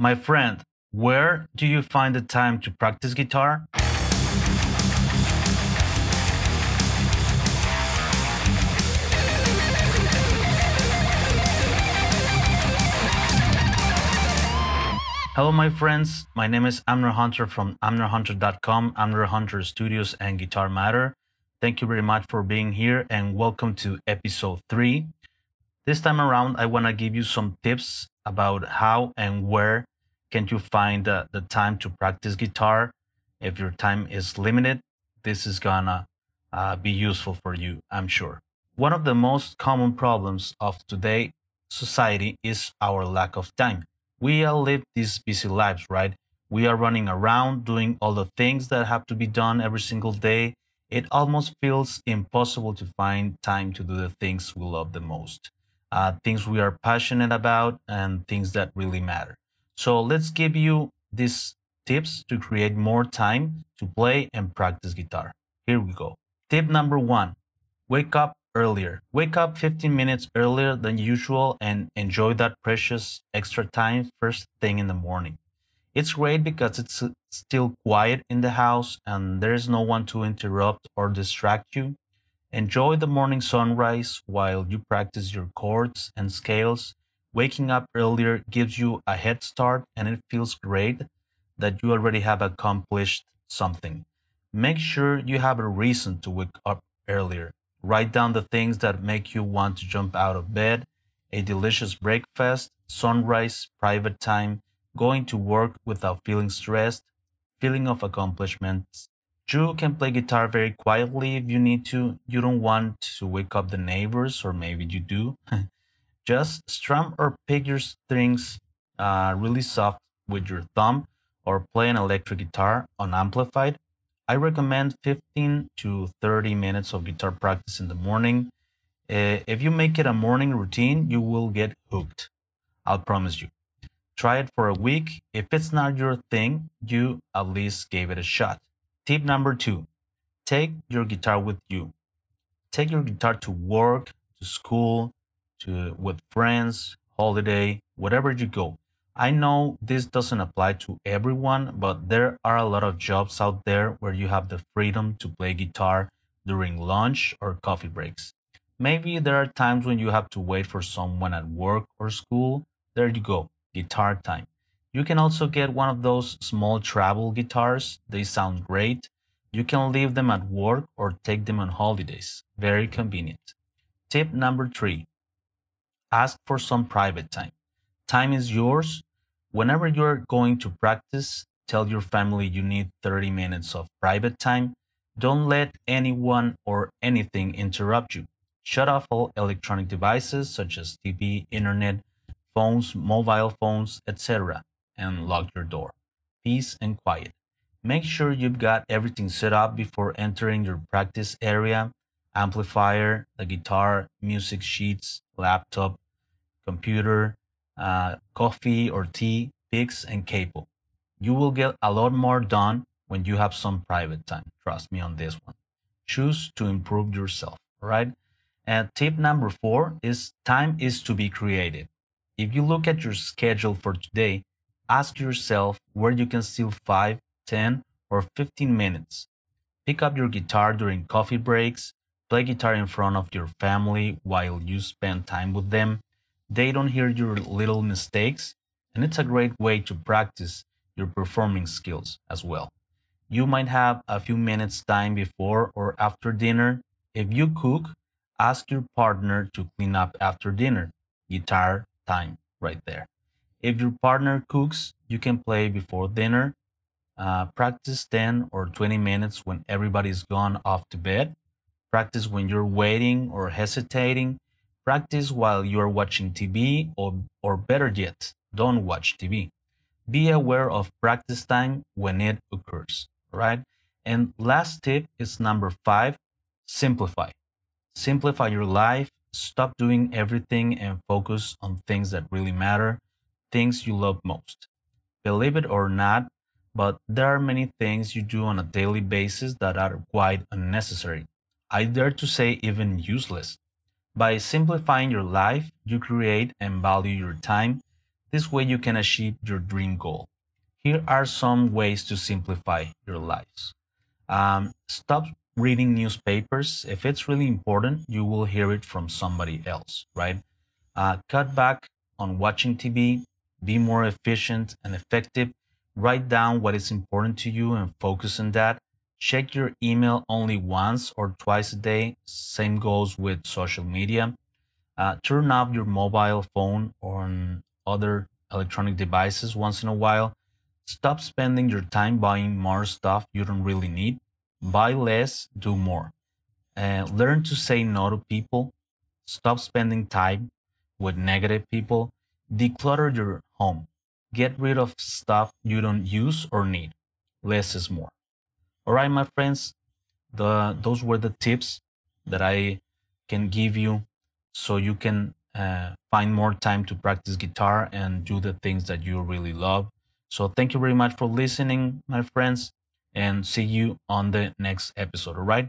My friend, where do you find the time to practice guitar? Hello, my friends. My name is Amner Hunter from AmnerHunter.com, Amner Hunter Studios, and Guitar Matter. Thank you very much for being here and welcome to episode three. This time around, I want to give you some tips about how and where can you find the, the time to practice guitar. If your time is limited, this is gonna uh, be useful for you, I'm sure. One of the most common problems of today society is our lack of time we all live these busy lives, right? We are running around doing all the things that have to be done every single day. It almost feels impossible to find time to do the things we love the most, uh, things we are passionate about, and things that really matter. So let's give you these tips to create more time to play and practice guitar. Here we go. Tip number one wake up earlier. Wake up 15 minutes earlier than usual and enjoy that precious extra time first thing in the morning. It's great because it's still quiet in the house and there's no one to interrupt or distract you. Enjoy the morning sunrise while you practice your chords and scales. Waking up earlier gives you a head start and it feels great that you already have accomplished something. Make sure you have a reason to wake up earlier. Write down the things that make you want to jump out of bed a delicious breakfast, sunrise, private time, going to work without feeling stressed, feeling of accomplishments. You can play guitar very quietly if you need to. You don't want to wake up the neighbors, or maybe you do. Just strum or pick your strings uh, really soft with your thumb, or play an electric guitar unamplified I recommend 15 to 30 minutes of guitar practice in the morning. Uh, if you make it a morning routine, you will get hooked. I'll promise you. Try it for a week. If it's not your thing, you at least gave it a shot. Tip number two take your guitar with you. Take your guitar to work, to school, to with friends, holiday, whatever you go. I know this doesn't apply to everyone, but there are a lot of jobs out there where you have the freedom to play guitar during lunch or coffee breaks. Maybe there are times when you have to wait for someone at work or school. There you go, guitar time. You can also get one of those small travel guitars. They sound great. You can leave them at work or take them on holidays. Very convenient. Tip number three ask for some private time. Time is yours. Whenever you're going to practice, tell your family you need 30 minutes of private time. Don't let anyone or anything interrupt you. Shut off all electronic devices such as TV, internet, phones, mobile phones, etc., and lock your door. Peace and quiet. Make sure you've got everything set up before entering your practice area amplifier, the guitar, music sheets, laptop, computer, uh, coffee or tea, picks, and cable. You will get a lot more done when you have some private time. Trust me on this one. Choose to improve yourself, right? And tip number four is time is to be created. If you look at your schedule for today, ask yourself where you can steal 5, 10, or 15 minutes. Pick up your guitar during coffee breaks, play guitar in front of your family while you spend time with them, they don't hear your little mistakes, and it's a great way to practice your performing skills as well. You might have a few minutes time before or after dinner. If you cook, ask your partner to clean up after dinner. Guitar time right there. If your partner cooks, you can play before dinner. Uh, practice 10 or 20 minutes when everybody's gone off to bed. Practice when you're waiting or hesitating Practice while you are watching TV, or, or better yet, don't watch TV. Be aware of practice time when it occurs, right? And last tip is number five simplify. Simplify your life, stop doing everything, and focus on things that really matter, things you love most. Believe it or not, but there are many things you do on a daily basis that are quite unnecessary. I dare to say, even useless. By simplifying your life, you create and value your time. This way you can achieve your dream goal. Here are some ways to simplify your lives. Um, stop reading newspapers. If it's really important, you will hear it from somebody else, right? Uh, cut back on watching TV, be more efficient and effective. Write down what is important to you and focus on that. Check your email only once or twice a day. Same goes with social media. Uh, turn off your mobile phone or other electronic devices once in a while. Stop spending your time buying more stuff you don't really need. Buy less, do more. Uh, learn to say no to people. Stop spending time with negative people. Declutter your home. Get rid of stuff you don't use or need. Less is more. All right, my friends, the those were the tips that I can give you so you can uh, find more time to practice guitar and do the things that you really love. So thank you very much for listening, my friends, and see you on the next episode. All right.